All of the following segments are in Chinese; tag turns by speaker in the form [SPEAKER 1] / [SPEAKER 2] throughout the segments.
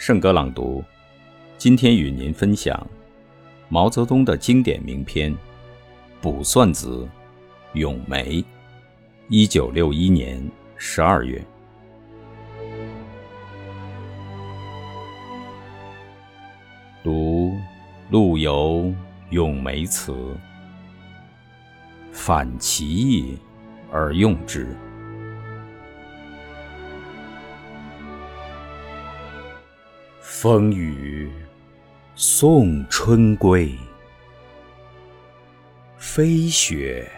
[SPEAKER 1] 圣歌朗读，今天与您分享毛泽东的经典名篇《卜算子·咏梅》。一九六一年十二月，读陆游《咏梅》词，反其意而用之。风雨送春归，飞雪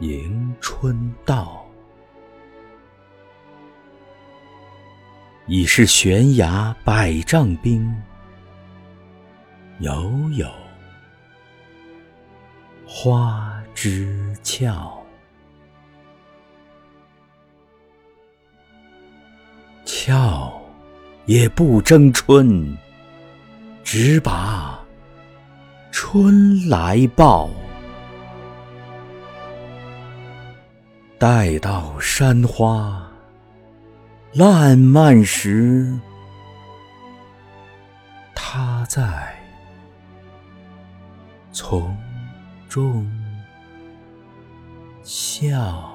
[SPEAKER 1] 迎春到。已是悬崖百丈冰，犹有花枝俏。俏。也不争春，只把春来报。待到山花烂漫时，他在丛中笑。